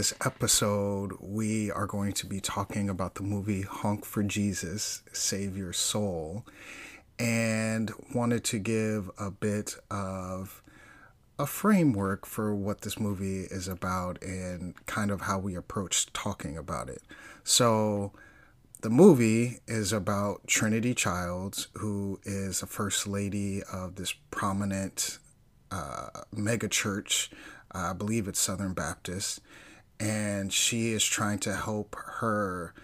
This episode, we are going to be talking about the movie Honk for Jesus, Save Your Soul, and wanted to give a bit of a framework for what this movie is about and kind of how we approach talking about it. So, the movie is about Trinity Childs, who is a first lady of this prominent uh, mega church. I believe it's Southern Baptist. And she is trying to help her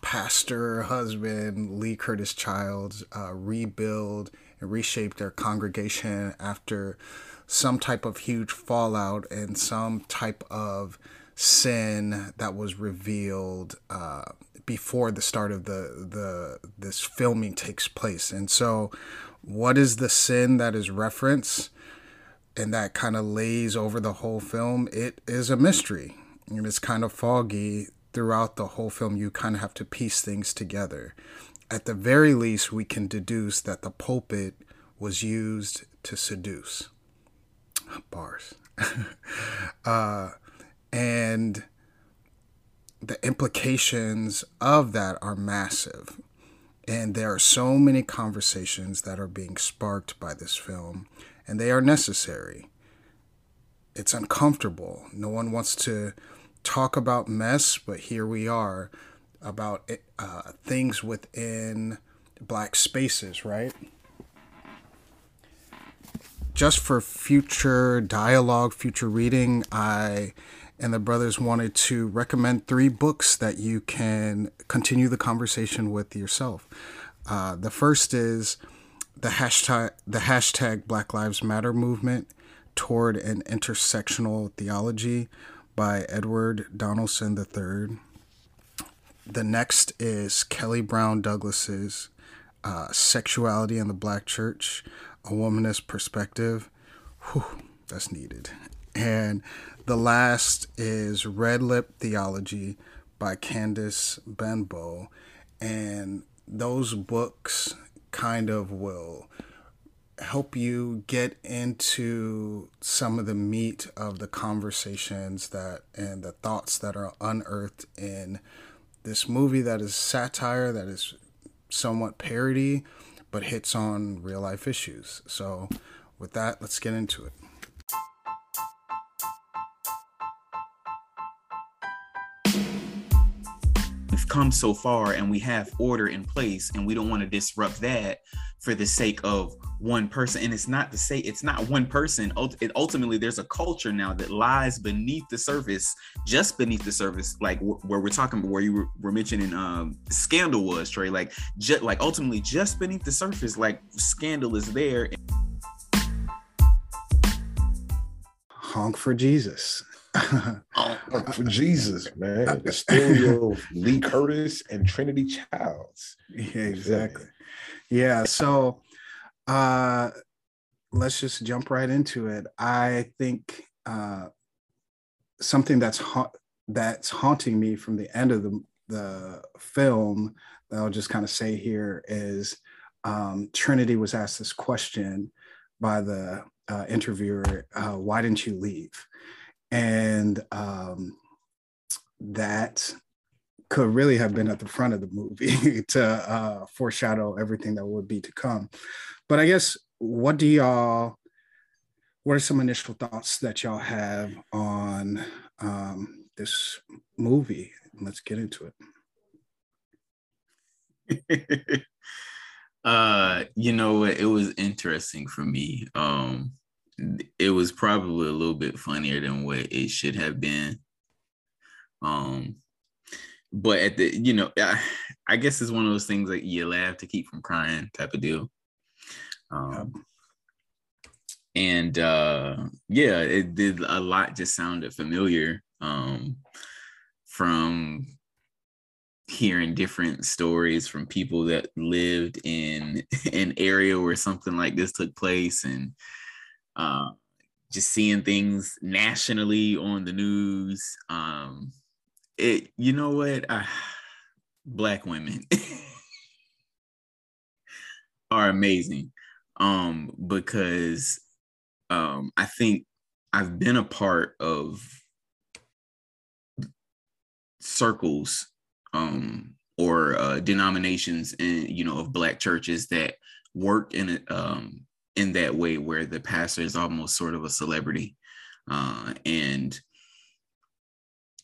pastor husband, Lee Curtis Childs, uh, rebuild and reshape their congregation after some type of huge fallout and some type of sin that was revealed uh, before the start of the the this filming takes place. And so, what is the sin that is referenced and that kind of lays over the whole film? It is a mystery. And it's kind of foggy throughout the whole film. You kind of have to piece things together. At the very least, we can deduce that the pulpit was used to seduce. Bars. uh, and the implications of that are massive. And there are so many conversations that are being sparked by this film, and they are necessary. It's uncomfortable. No one wants to talk about mess, but here we are about uh, things within black spaces, right? Just for future dialogue, future reading, I and the brothers wanted to recommend three books that you can continue the conversation with yourself. Uh, the first is the hashtag the hashtag Black Lives Matter movement toward an intersectional theology by Edward Donalson III. The next is Kelly Brown Douglas's uh, Sexuality in the Black Church, a Womanist Perspective. Whew, that's needed. And the last is Red Lip Theology by Candice Benbow. And those books kind of will help you get into some of the meat of the conversations that and the thoughts that are unearthed in this movie that is satire that is somewhat parody but hits on real life issues. So with that let's get into it. We've come so far and we have order in place and we don't want to disrupt that for the sake of one person and it's not to say it's not one person. It ultimately there's a culture now that lies beneath the surface just beneath the surface like where we're talking where you were, were mentioning um scandal was trey like just like ultimately just beneath the surface like scandal is there. Honk for jesus. Honk for jesus man. The story of lee curtis and trinity childs. Yeah exactly. Yeah so uh, let's just jump right into it. I think uh, something that's ha- that's haunting me from the end of the the film that I'll just kind of say here is um, Trinity was asked this question by the uh, interviewer, uh, "Why didn't you leave?" And um, that could really have been at the front of the movie to uh, foreshadow everything that would be to come. But I guess what do y'all what are some initial thoughts that y'all have on um, this movie? Let's get into it. uh, you know, it was interesting for me. Um, it was probably a little bit funnier than what it should have been. Um, but at the, you know, I, I guess it's one of those things like you laugh to keep from crying type of deal. Um, and uh, yeah, it did a lot. Just sounded familiar um, from hearing different stories from people that lived in an area where something like this took place and uh, just seeing things nationally on the news um, it you know what I, black women are amazing um, because um, i think i've been a part of circles um, or uh, denominations in you know of black churches that work in it um, in that way where the pastor is almost sort of a celebrity uh, and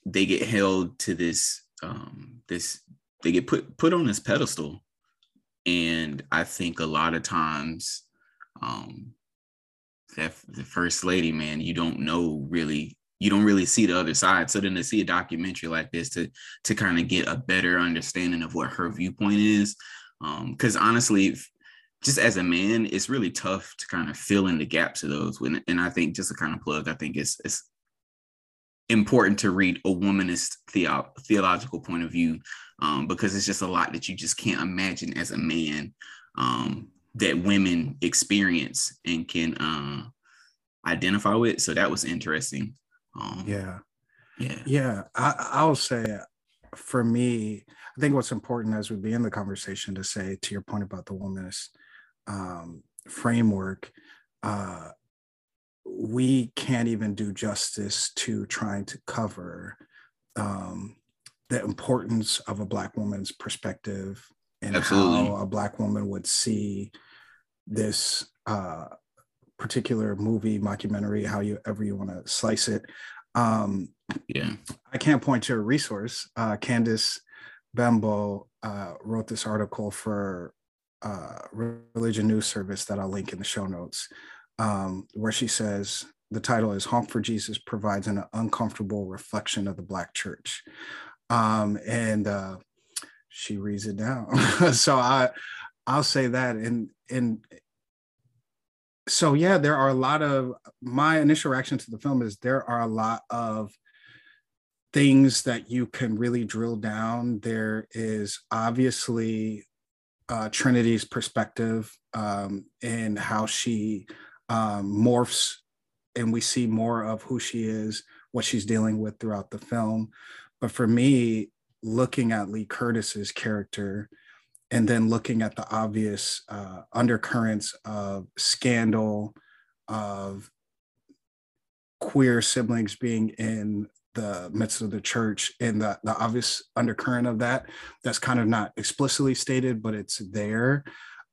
they get held to this um, this they get put put on this pedestal. And i think a lot of times um, that the first lady man you don't know really you don't really see the other side. So then to see a documentary like this to to kind of get a better understanding of what her viewpoint is, because um, honestly, just as a man, it's really tough to kind of fill in the gaps of those. When and I think just to kind of plug, I think it's it's important to read a womanist theo- theological point of view um, because it's just a lot that you just can't imagine as a man um, that women experience and can uh, identify with. So that was interesting. Um, yeah. Yeah. Yeah. I, I'll say for me, I think what's important as we begin the conversation to say to your point about the womanist um, framework, uh, we can't even do justice to trying to cover um, the importance of a Black woman's perspective and Absolutely. how a Black woman would see this uh, particular movie, mockumentary, how you ever you want to slice it. Um, yeah, I can't point to a resource. Uh, Candice Benbow uh, wrote this article for uh, Religion News Service that I'll link in the show notes, um, where she says the title is "Honk for Jesus" provides an uncomfortable reflection of the Black Church, um, and uh, she reads it down. so I, I'll say that, and and so yeah, there are a lot of my initial reaction to the film is there are a lot of things that you can really drill down. There is obviously uh, Trinity's perspective um, and how she um, morphs, and we see more of who she is, what she's dealing with throughout the film. But for me, looking at Lee Curtis's character and then looking at the obvious uh, undercurrents of scandal, of queer siblings being in the midst of the church and the, the obvious undercurrent of that that's kind of not explicitly stated but it's there.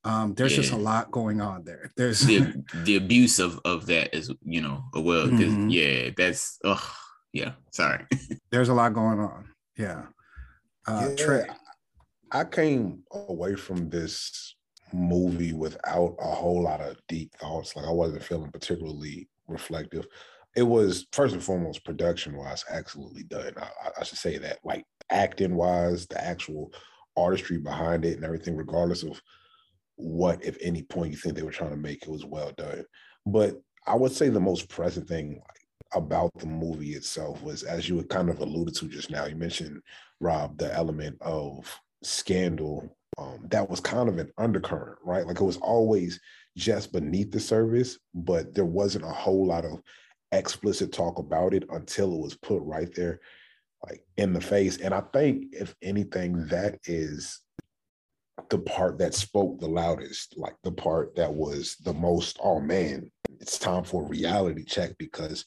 Um, there's yeah. just a lot going on there. There's the, the abuse of of that is you know a well mm-hmm. yeah that's oh yeah sorry. There's a lot going on. Yeah uh yeah. I came away from this movie without a whole lot of deep thoughts. Like I wasn't feeling particularly reflective. It was first and foremost production wise, absolutely done. I, I should say that, like acting wise, the actual artistry behind it and everything, regardless of what, if any, point you think they were trying to make, it was well done. But I would say the most present thing about the movie itself was, as you had kind of alluded to just now, you mentioned Rob, the element of scandal um, that was kind of an undercurrent, right? Like it was always just beneath the surface, but there wasn't a whole lot of explicit talk about it until it was put right there, like in the face. And I think, if anything, that is the part that spoke the loudest, like the part that was the most, oh man, it's time for a reality check because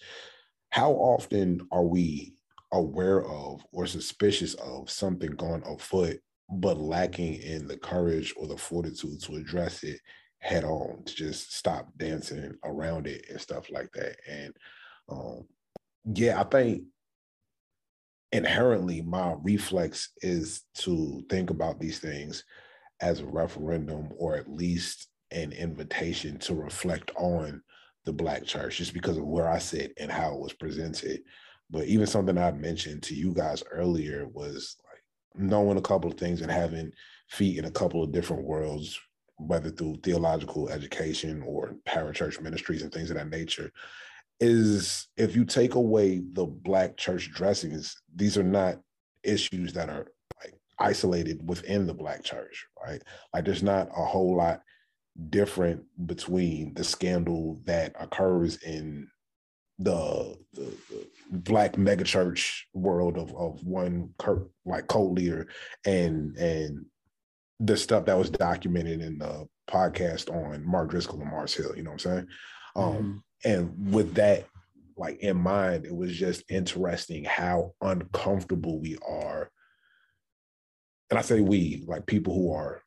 how often are we aware of or suspicious of something going afoot but lacking in the courage or the fortitude to address it head on, to just stop dancing around it and stuff like that. And um, yeah, I think inherently my reflex is to think about these things as a referendum or at least an invitation to reflect on the black church just because of where I sit and how it was presented. But even something I mentioned to you guys earlier was like knowing a couple of things and having feet in a couple of different worlds, whether through theological education or parachurch ministries and things of that nature, is if you take away the black church dressings, these are not issues that are isolated within the black church, right? Like there's not a whole lot different between the scandal that occurs in the, the, the black megachurch world of of one like cult leader and and the stuff that was documented in the podcast on Mark Driscoll and Mars Hill. You know what I'm saying? Um, mm-hmm. And with that like in mind, it was just interesting how uncomfortable we are. And I say we, like people who are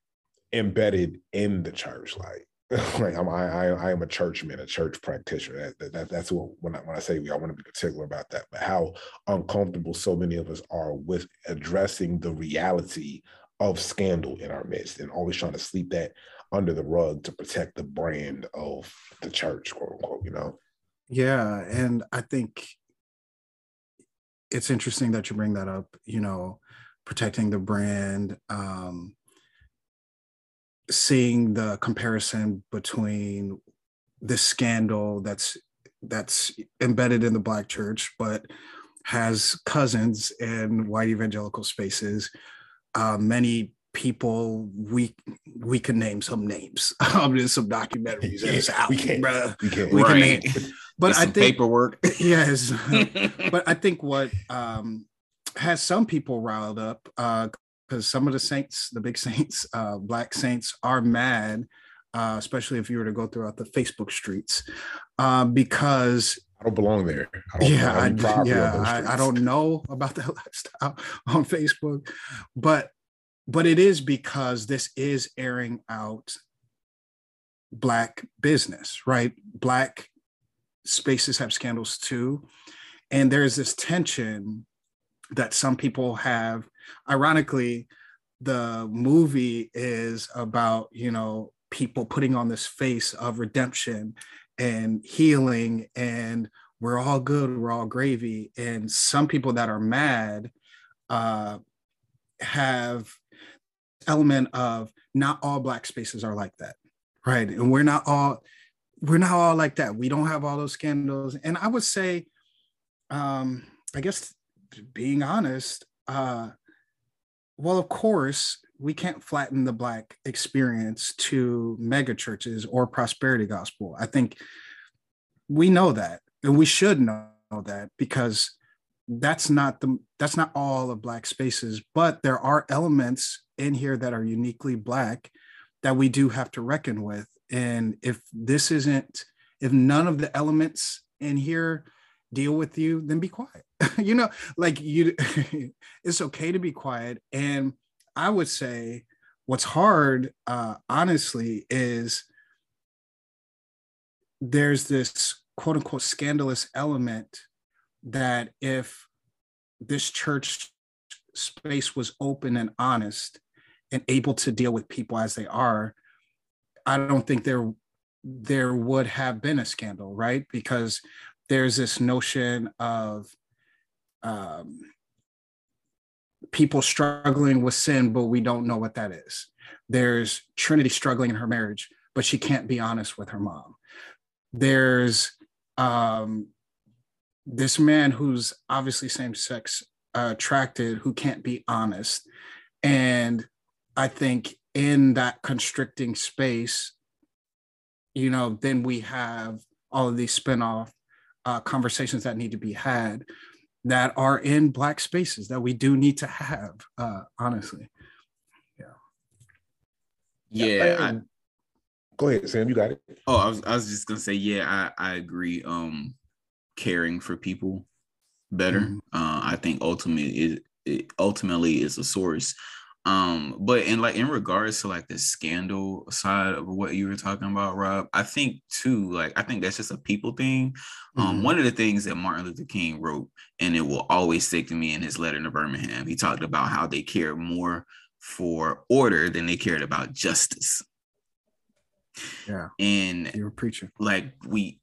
embedded in the church, like like I'm, I, I am a churchman, a church practitioner. That, that, that's what when I, when I say we, I want to be particular about that. But how uncomfortable so many of us are with addressing the reality of scandal in our midst, and always trying to sleep that under the rug to protect the brand of the church, quote unquote. You know. Yeah, and I think it's interesting that you bring that up. You know, protecting the brand. Um, seeing the comparison between this scandal that's that's embedded in the black church but has cousins in white evangelical spaces uh, many people we we can name some names um, there's some documentaries that's out we can, bruh. we can, we right. can name but i think paperwork yes but i think what um, has some people riled up uh, because some of the saints, the big saints, uh, black saints, are mad, uh, especially if you were to go throughout the Facebook streets, uh, because I don't belong there. I don't yeah, I, yeah, I, I, don't know about that lifestyle on Facebook, but but it is because this is airing out black business, right? Black spaces have scandals too, and there's this tension that some people have ironically, the movie is about, you know, people putting on this face of redemption and healing and we're all good, we're all gravy. And some people that are mad uh, have element of not all black spaces are like that, right? And we're not all we're not all like that. We don't have all those scandals. And I would say, um, I guess being honest, uh, well, of course, we can't flatten the Black experience to mega churches or prosperity gospel. I think we know that, and we should know that because that's not the that's not all of black spaces but there are elements in here that are uniquely black that we do have to reckon with and if this isn't if none of the elements in here deal with you then be quiet you know like you it's okay to be quiet. And i would say what's hard uh honestly is there's this quote unquote scandalous element that if this church space was open and honest and able to deal with people as they are i don't think there there would have been a scandal right? Because there's this notion of um, people struggling with sin, but we don't know what that is. There's Trinity struggling in her marriage, but she can't be honest with her mom. There's um, this man who's obviously same sex attracted who can't be honest. And I think in that constricting space, you know, then we have all of these spinoff uh, conversations that need to be had that are in black spaces that we do need to have uh honestly. Yeah. Yeah I, go ahead sam you got it. Oh I was, I was just gonna say yeah i i agree um caring for people better. Mm-hmm. uh i think ultimately it, it ultimately is a source um, but in like in regards to like the scandal side of what you were talking about, Rob, I think too, like I think that's just a people thing. Um, mm-hmm. one of the things that Martin Luther King wrote, and it will always stick to me in his letter to Birmingham, he talked about how they cared more for order than they cared about justice. Yeah. And you're a preacher. Like we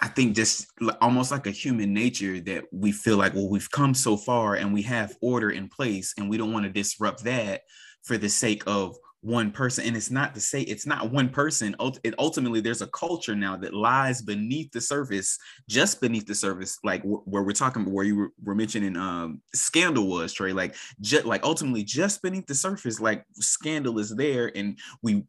I think just almost like a human nature that we feel like, well, we've come so far and we have order in place and we don't want to disrupt that for the sake of one person. And it's not to say it's not one person. It ultimately there's a culture now that lies beneath the surface just beneath the surface like where we're talking where you were, mentioning um scandal was trey like just like ultimately just beneath the surface like scandal is there and we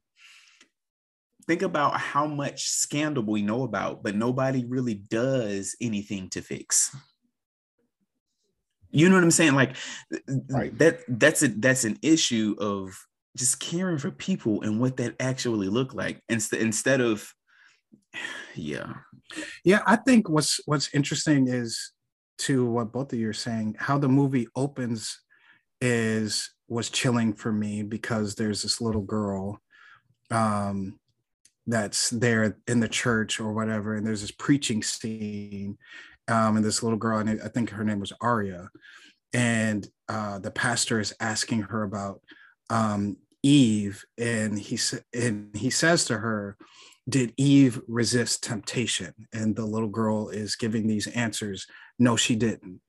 think about how much scandal we know about but nobody really does anything to fix. You know what i'm saying? Like right. that that's a that's an issue of just caring for people and what that actually looked like instead instead of yeah. Yeah i think what's what's interesting is to what both of you are saying how the movie opens is was chilling for me because there's this little girl um that's there in the church or whatever and there's this preaching scene um and this little girl and i think her name was aria and uh the pastor is asking her about um, Eve, and he and he says to her, "Did Eve resist temptation?" And the little girl is giving these answers. No, she didn't.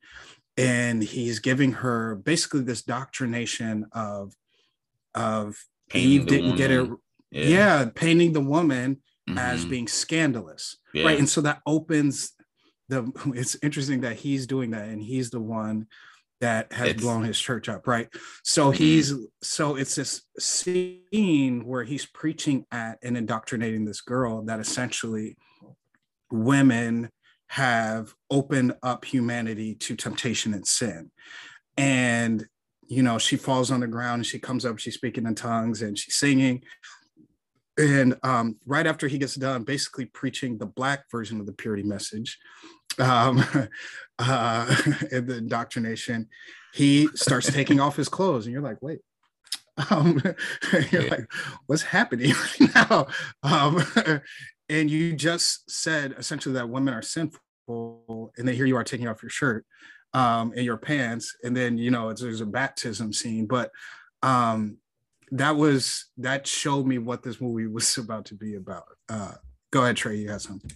And he's giving her basically this doctrination of of Eve didn't get it. Yeah. yeah. painting the woman mm-hmm. as being scandalous, yeah. right? And so that opens the. It's interesting that he's doing that, and he's the one that has it's, blown his church up, right? So mm-hmm. he's so it's this scene where he's preaching at and indoctrinating this girl that essentially women have opened up humanity to temptation and sin. And you know, she falls on the ground and she comes up, she's speaking in tongues and she's singing. And um, right after he gets done, basically preaching the black version of the purity message, um, uh, in the indoctrination, he starts taking off his clothes, and you're like, wait. Um, you're yeah. like, what's happening now? Um, and you just said essentially that women are sinful, and then here you are taking off your shirt um, and your pants, and then you know there's a baptism scene. But um, that was that showed me what this movie was about to be about. Uh, go ahead, Trey. You have something.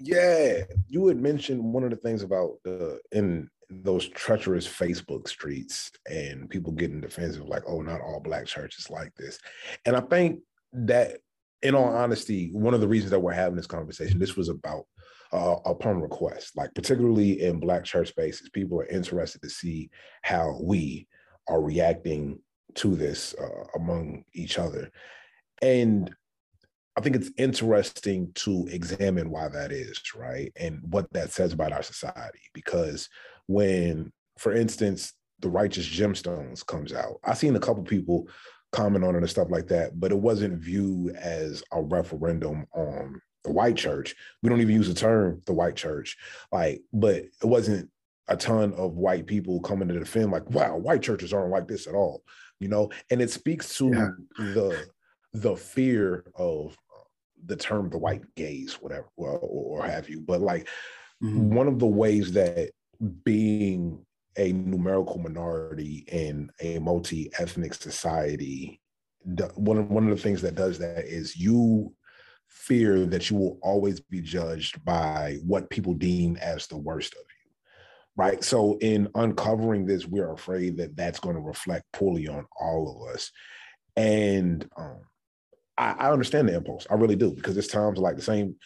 Yeah, you had mentioned one of the things about the in those treacherous Facebook streets and people getting defensive, like, oh, not all black churches like this. And I think that, in all honesty, one of the reasons that we're having this conversation, this was about uh, upon request, like particularly in black church spaces, people are interested to see how we are reacting to this uh, among each other. And I think it's interesting to examine why that is, right? And what that says about our society. Because when, for instance, the righteous gemstones comes out, I've seen a couple people comment on it and stuff like that, but it wasn't viewed as a referendum on the white church. We don't even use the term the white church, like, but it wasn't a ton of white people coming to defend, like, wow, white churches aren't like this at all, you know. And it speaks to yeah. the the fear of the term the white gaze, whatever, or, or have you. But like mm-hmm. one of the ways that being a numerical minority in a multi-ethnic society, one of, one of the things that does that is you fear that you will always be judged by what people deem as the worst of right so in uncovering this we're afraid that that's going to reflect poorly on all of us and um, I, I, understand the impulse. I really do because it's times like the same.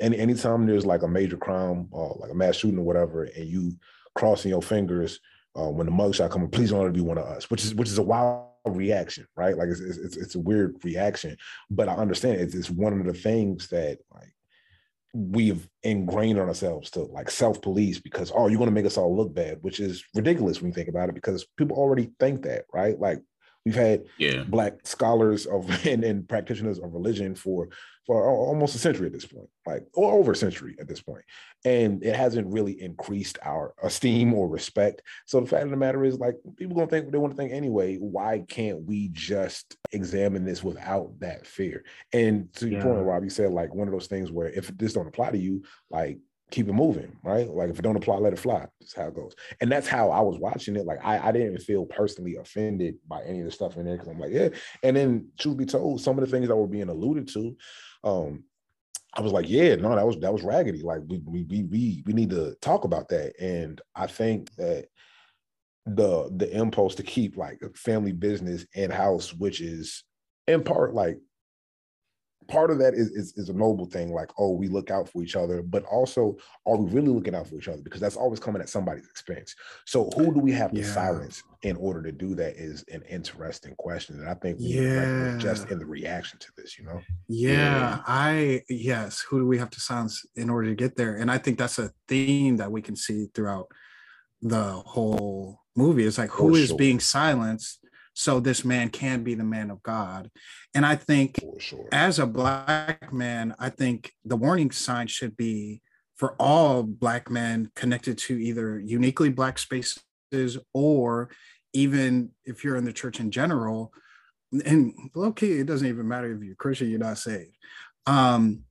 Any anytime there's like a major crime or like a mass shooting or whatever, and you crossing your fingers uh, when the mugshot comes, please don't be one of us, which is which is a wild reaction, right? Like it's it's, it's a weird reaction, but I understand it's, it's one of the things that like we've ingrained on ourselves to like self police because oh you're going to make us all look bad which is ridiculous when you think about it because people already think that right like We've had yeah. black scholars of and, and practitioners of religion for for almost a century at this point, like or over a century at this point, and it hasn't really increased our esteem or respect. So the fact of the matter is, like people gonna think they want to think anyway. Why can't we just examine this without that fear? And to your point, Rob, you said like one of those things where if this don't apply to you, like keep it moving, right? Like if it don't apply, let it fly. That's how it goes. And that's how I was watching it. Like I, I didn't feel personally offended by any of the stuff in there because I'm like, yeah. And then truth be told, some of the things that were being alluded to, um, I was like, yeah, no, that was that was raggedy. Like we we we we we need to talk about that. And I think that the the impulse to keep like a family business in house, which is in part like part of that is, is, is a noble thing like oh we look out for each other but also are we really looking out for each other because that's always coming at somebody's expense so who do we have to Yeah. silence in order to do that is an interesting question and i think we Yeah. yeah. just in the reaction to this you know Yeah, Yeah. I yes. Who do we have to silence in order to get there? And I think that's a theme that we can see throughout the whole movie. It's like who For is sure. being silenced so this man can be the man of God. And I think sure as a black man, I think the warning sign should be for all black men connected to either uniquely black spaces or even if you're in the church in general, and low key, it doesn't even matter if you're Christian, you're not saved. Um,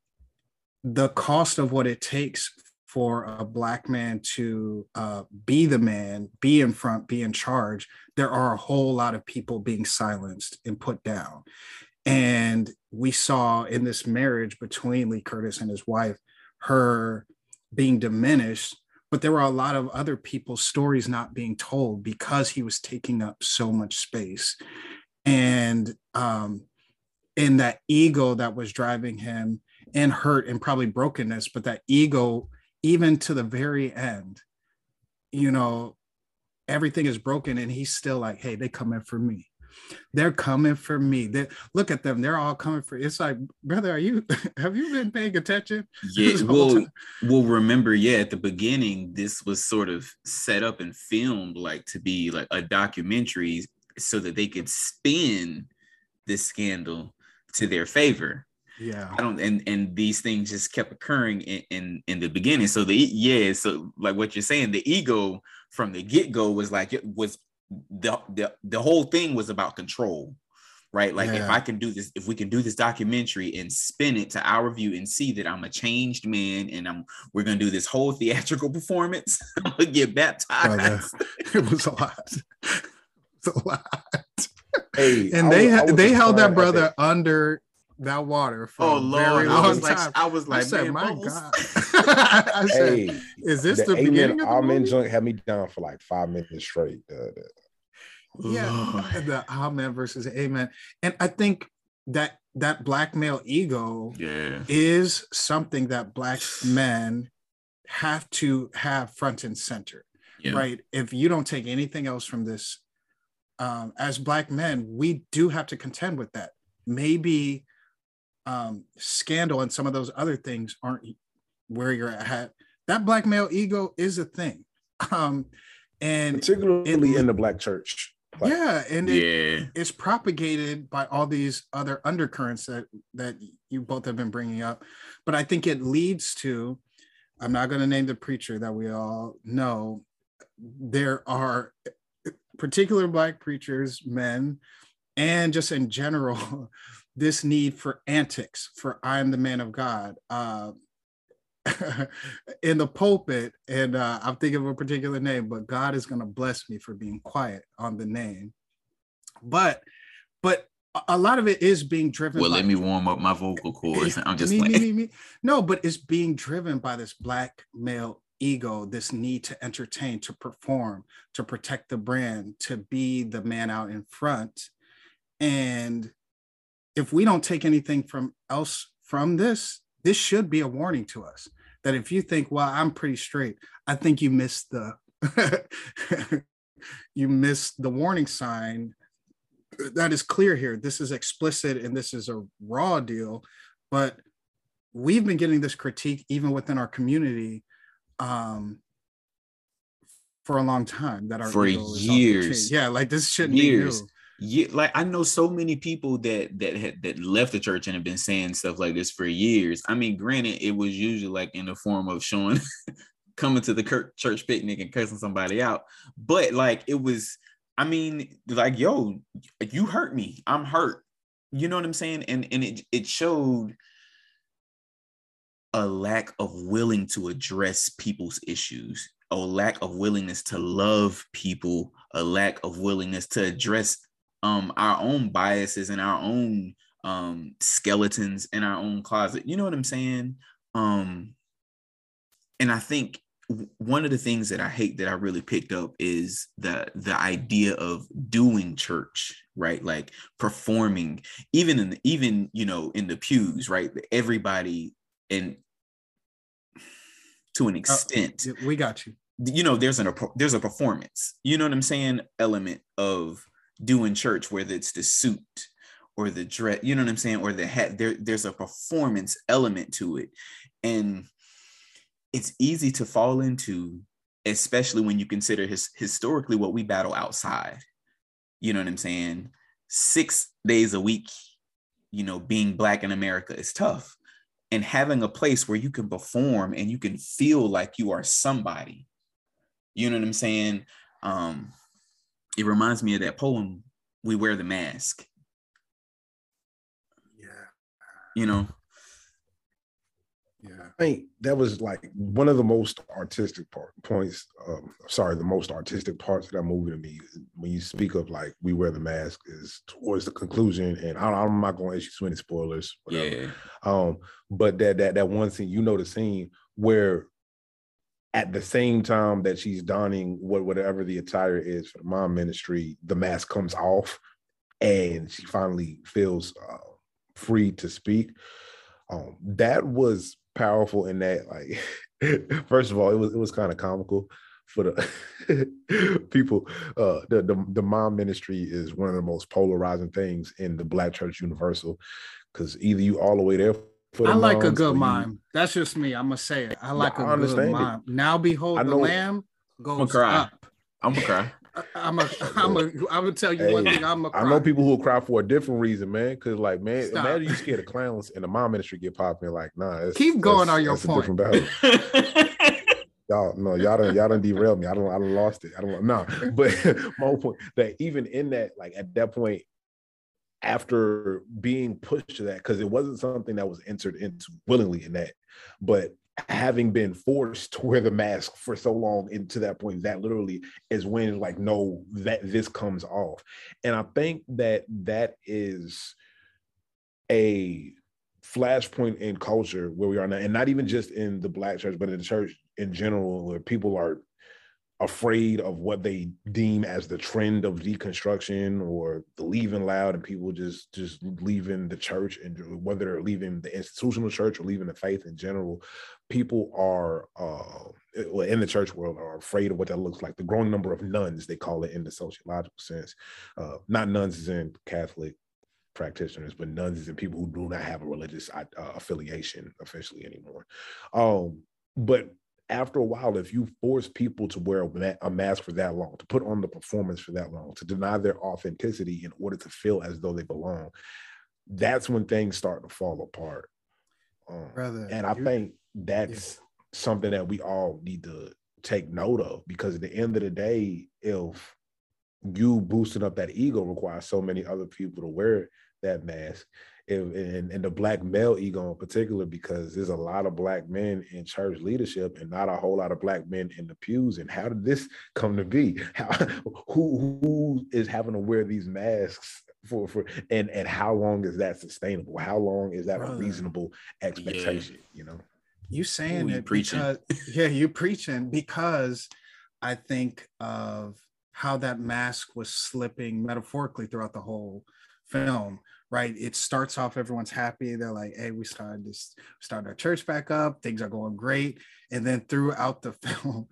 the cost of what it takes for a black man to uh, be the man, be in front, be in charge, there are a whole lot of people being silenced and put down. And we saw in this marriage between Lee Curtis and his wife, her being diminished, but there were a lot of other people's stories not being told because he was taking up so much space. And um, in that ego that was driving him and hurt and probably brokenness, but that ego, even to the very end, you know, everything is broken and he's still like, hey, they coming for me. They're coming for me. They look at them. They're all coming for. It's like, brother, are you? Have you been paying attention? Yeah, well, well, remember, yeah, at the beginning, this was sort of set up and filmed like to be like a documentary so that they could spin this scandal to their favor. Yeah. I don't, and and these things just kept occurring in in, in the beginning. So the yeah, so like what you're saying, the ego from the get go was like it was the the the whole thing was about control, right? Like if I can do this, if we can do this documentary and spin it to our view and see that I'm a changed man and I'm we're gonna do this whole theatrical performance, I'm gonna get baptized. Brother. it was a lot. It's a lot. hey And I they was- I was they held that surprised at brother under that water for Oh a Lord, very I long was like, time. I was I like, said, man, my Bubbles." God. I said, hey is this the, the, beginning amen of the amen movie? joint had me down for like five minutes straight uh, Yeah, Lord. the amen versus amen. And I think that that black male ego Yeah. is something that black men have to have front and center. Yeah. right if you don't take anything else from this um as black men we do have to contend with that maybe um scandal and some of those other things aren't where you're at. That black male ego is a thing. Um and particularly it- in the black church. Like, yeah and it, Yeah. it's propagated by all these other undercurrents that that you both have been bringing up. But i think it leads to i'm not going to name the preacher that we all know. There are particular black preachers men and just in general this need for antics for i'm the man of god uh in the pulpit and uh, i'm thinking of a particular name but god is going to bless me for being quiet on the name but but a- lot of it is being driven Well, by let me warm up my vocal cords. I'm just me, me, me. no but it's being driven by this black male ego this need to entertain to perform to protect the brand to be the man out in front and if we don't take anything from else from this this should be a warning to us that if you think well i'm pretty straight i think you missed the you missed the warning sign that is clear here this is explicit and this is a raw deal but we've been getting this critique even within our community um for a long time that our For ego is off the chain. years. yeah like this shouldn't Years. be new Yeah, like I know so many people that that had that left the church and have been saying stuff like this for years. I mean, granted, it was usually like in the form of showing coming to the church picnic and cursing somebody out, but like it was. I mean, like, yo, you hurt me. I'm hurt. You know what I'm saying? And and it it showed a lack of willing to address people's issues, a lack of willingness to love people, a lack of willingness to address um our own biases and our own um skeletons in our own closet. You know what I'm saying? Um and I think one of the things that I hate that I really picked up is the the idea of doing church, right? Like performing, even in the, even you know in the pews, right? Everybody and to an oh, extent, uh, we got you. You know, there's an there's a performance. You know what I'm saying? Element of doing church, whether it's the suit or the dress. You know what I'm saying? Or the hat. There, there's a performance element to it, and it's easy to fall into, especially when you consider his, historically what we battle outside. You know what I'm saying? Six days a week, you know, being Black in America is tough. And having a place where you can perform and you can feel like you are somebody. You know what I'm saying? Um, it reminds me of that poem, We Wear the Mask. Yeah. You know, yeah, I think that was like one of the most artistic part, points. Um, sorry, the most artistic parts of that movie to me. When you speak of like we wear the mask, is towards the conclusion, and I, am not going to issue too many spoilers. Whatever. Yeah. Um, but that that that one scene, you know, the scene where at the same time that she's donning what whatever the attire is for the mime ministry, the mask comes off, and she finally feels uh, free to speak. Um, that was powerful in that like first of all it was it was kind of comical for the people uh the, the, the mime ministry is one of the most polarizing things in the black church universal because either you all the way there I like a good mime. That's just me. I'm gonna say it. I like a good mime. Now behold, the lamb goes I'm up. I'm gonna cry. I'm a, I'm a, I'm gonna tell you hey, one thing. I'm a. I know people who will cry for a different reason, man. Because like, man, Stop. imagine you scared of clowns and the mime ministry get popping. Like, nah, keep going on your point. y'all, no, y'all don't, y'all don't derail me. I don't, I don't lost it. I don't, no. But my whole point that even in that, like at that point, after being pushed to that, because it wasn't something that was entered into willingly in that, but having been forced to wear the mask for so long into that point that literally is when like no that this comes off. And i think that that is a flashpoint in culture where we are now and not even just in the black church but in the church in general where people are afraid of what they deem as the trend of deconstruction or the leaving loud and people just just leaving the church and whether they're leaving the institutional church or leaving the faith in general people are uh in the church world are afraid of what that looks like the growing number of nones they call it in the sociological sense. Uh not nuns as in catholic practitioners but nones in people who do not have a religious uh, affiliation officially anymore. Um but after a while, if you force people to wear a mask for that long, to put on the performance for that long, to deny their authenticity in order to feel as though they belong, that's when things start to fall apart. Um, Brother, and I think that's yeah. something that we all need to take note of because at the end of the day, if you boosting up that ego requires so many other people to wear that mask, and, and the black male ego in particular, because there's a lot of black men in church leadership and not a whole lot of black men in the pews. And how did this come to be? How, who who is having to wear these masks for for and and how long is that sustainable? How long is that Brother, a reasonable expectation? Yeah. You know, you saying Ooh, it preaching. because yeah, you preaching because I think of how that mask was slipping metaphorically throughout the whole film right? It starts off, everyone's happy. They're like, hey, we started this, start our church back up. Things are going great. And then throughout the film,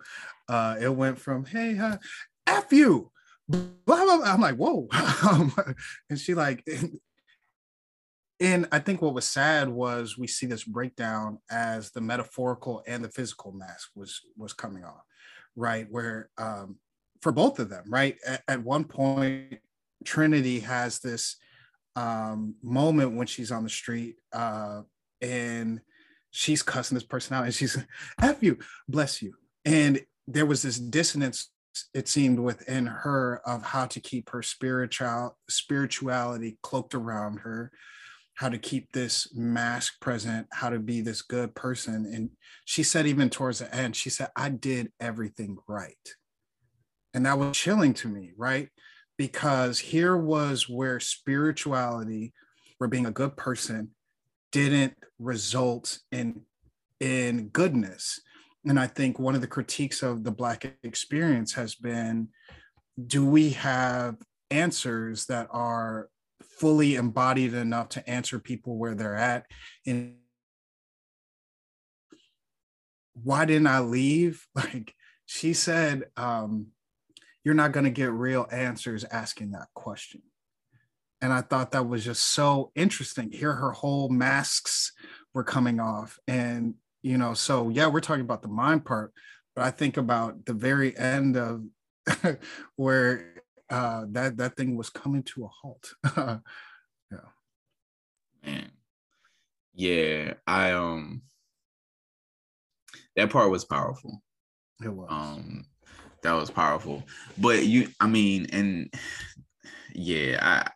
uh, it went from, hey, uh, F you. Blah, blah, blah. I'm like, whoa. and she like, and, and I think what was sad was we see this breakdown as the metaphorical and the physical mask was was coming off, right? Where um, for both of them, right? At, at one point, Trinity has this um, moment when she's on the street uh, and she's cussing this person out and she's F you, bless you. And there was this dissonance, it seemed, within her of how to keep her spiritual spirituality cloaked around her, how to keep this mask present, how to be this good person. And she said, even towards the end, she said, I did everything right. And that was chilling to me, right? Because here was where spirituality, where being a good person, didn't result in in goodness. and I think one of the critiques of the Black experience has been do we have answers that are fully embodied enough to answer people where they're at? And why didn't I leave? Like she said, um, you're not going to get real answers asking that question. And I thought that was just so interesting. Here, her whole masks were coming off. And you know so yeah we're talking about the mime part but i think about the very end of where uh that that thing was coming to a halt yeah man yeah i um that part was powerful it was um that was powerful. But you i mean and yeah i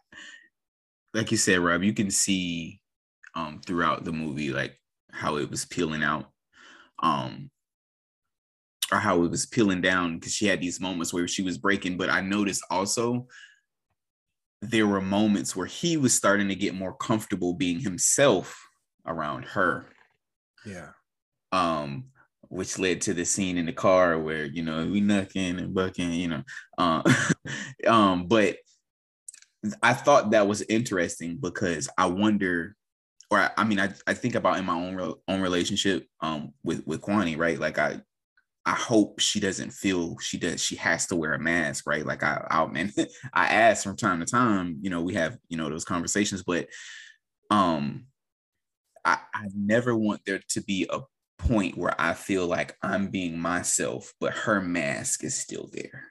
like you said rob you can see um throughout the movie like how it was peeling out um or how it was peeling down because she had these moments where she was breaking. But i noticed also there were moments where he was starting to get more comfortable being himself around her. Yeah. Um which led to the scene in the car where you know we knocking and bucking you know uh, um but i thought that was interesting because i wonder or I, I, mean, I, I think about in my own own relationship um with with Kwani, right? Like I I hope she doesn't feel she does she has to wear a mask, right? Like I I man, I ask from time to time, you know, we have you know those conversations, but um I I never want there to be a point where I feel like I'm being myself, but her mask is still there.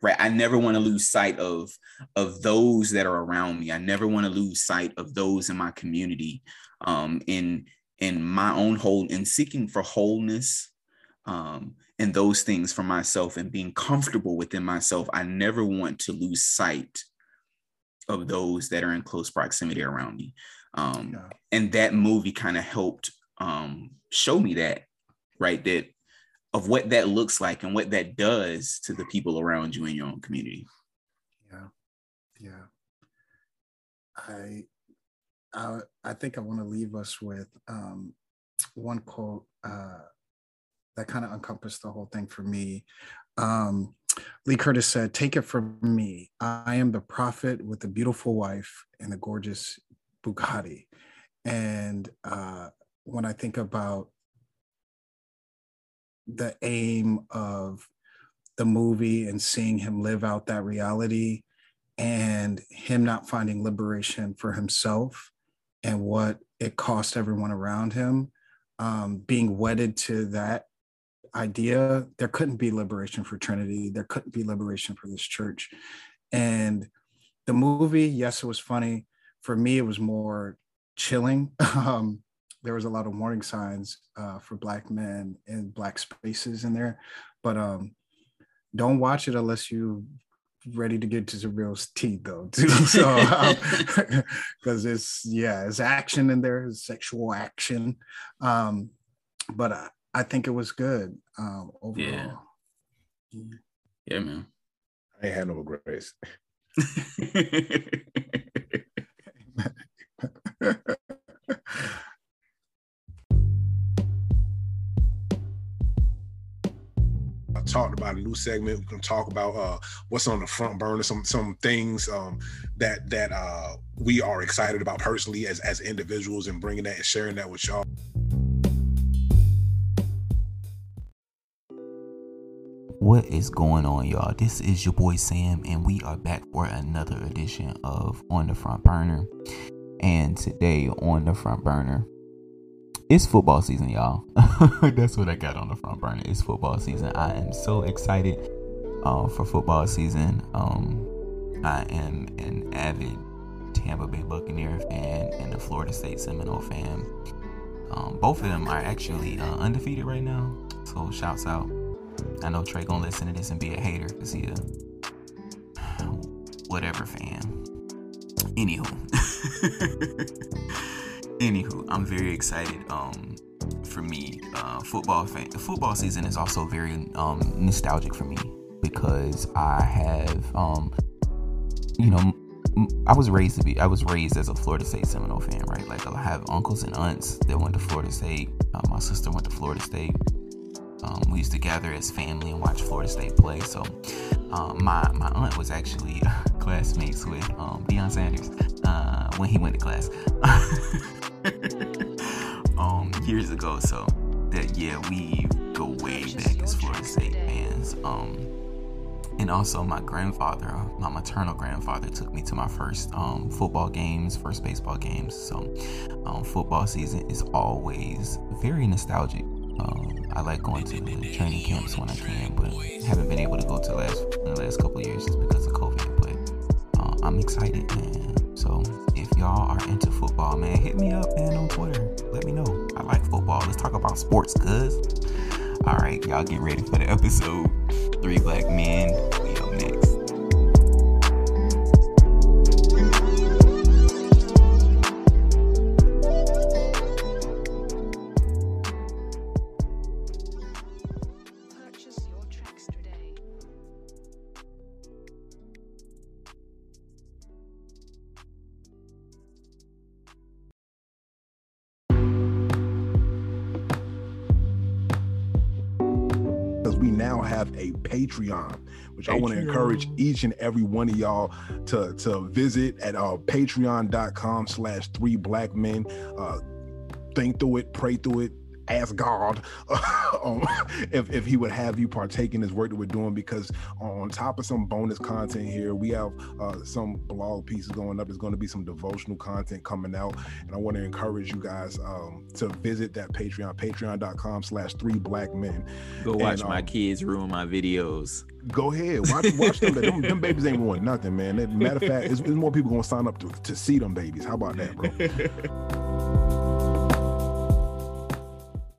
Right? I never want to lose sight of of those that are around me. I never want to lose sight of those in my community. Um in in my own whole in seeking for wholeness um and those things for myself and being comfortable within myself i never want to lose sight of those that are in close proximity around me. Um yeah. and that movie kind of helped um show me that right that of what that looks like and what that does to the people around you in your own community. Yeah. Yeah. I I, I think I want to leave us with um, one quote uh, that kind of encompassed the whole thing for me. Um, Lee Curtis said, Take it from me. I am the prophet with a beautiful wife and a gorgeous Bugatti. And uh, when I think about the aim of the movie and seeing him live out that reality and him not finding liberation for himself and what it cost everyone around him um, being wedded to that idea there couldn't be liberation for Trinitie. There couldn't be liberation for this church. And the movie yes it was funny. For me it was more chilling. Um, there was a lot of warning signs uh, for black men and black spaces in there but um, don't watch it unless you ready to get to the real teeth though too. So because um, it's yeah it's action in there it's sexual action. Um, but I, I think it was good um, overall. Yeah. yeah man. I ain't had no grace talked about a new segment. We're gonna talk about uh, what's on the front burner, some some things um, that that uh, we are excited about personally as as individuals, and bringing that and sharing that with y'all. What is going on, y'all? This is your boy Sam, and we are back for another edition of On the Front Burner. And today on the front burner, it's football season, y'all. That's what I got on the front burner. It's football season. I am so excited uh, for football season. Um, I am an avid Tampa Bay Buccaneer fan and a Florida State Seminole fan. Um, both of them are actually uh, undefeated right now. So shouts out. I know Trey gonna listen to this and be a hater because he a whatever fan. Anywho. Anywho, I'm very excited. Um, for me, uh, football fan, football season is also very um nostalgic for me because I have um, you know, I was raised to be. I was raised as a Florida State Seminole fan, right? Like I have uncles and aunts that went to Florida State. Uh, my sister went to Florida State, Um, we used to gather as family and watch Florida State play. So um, my my aunt was actually classmates with um, Deion Sanders uh, when he went to class um, years ago. So that yeah, we go way back as Florida State fans. Um, and also my grandfather, my maternal grandfather, took me to my first um, football games, first baseball games. So um, football season is always very nostalgic. Um, I like going to the training camps when I can, but haven't been able to go to the last in the last couple years just because of COVID. But uh, I'm excited, man. So y'all are into football, man, hit me up, man, on Twitter. Let me know. I like football. Let's talk about sports, cuz. All right, y'all get ready for the episode. Three black men. Patreon, which I want to encourage each and every one of y'all to to visit at uh, patreon.com slash three black men. Uh, think through it, pray through it, ask God um, if, if he would have you partake in this work that we're doing because on top of some bonus content here, we have uh, some blog pieces going up. There's going to be some devotional content coming out. And I want to encourage you guys um, to visit that Patreon, patreon.com slash three black men. Go watch And, my um, kids ruin my videos. Go ahead, watch, watch them, them. Them babies ain't ruined nothing, man. Matter of fact, it's more people gonna sign up to, to see them babies. How about that, bro?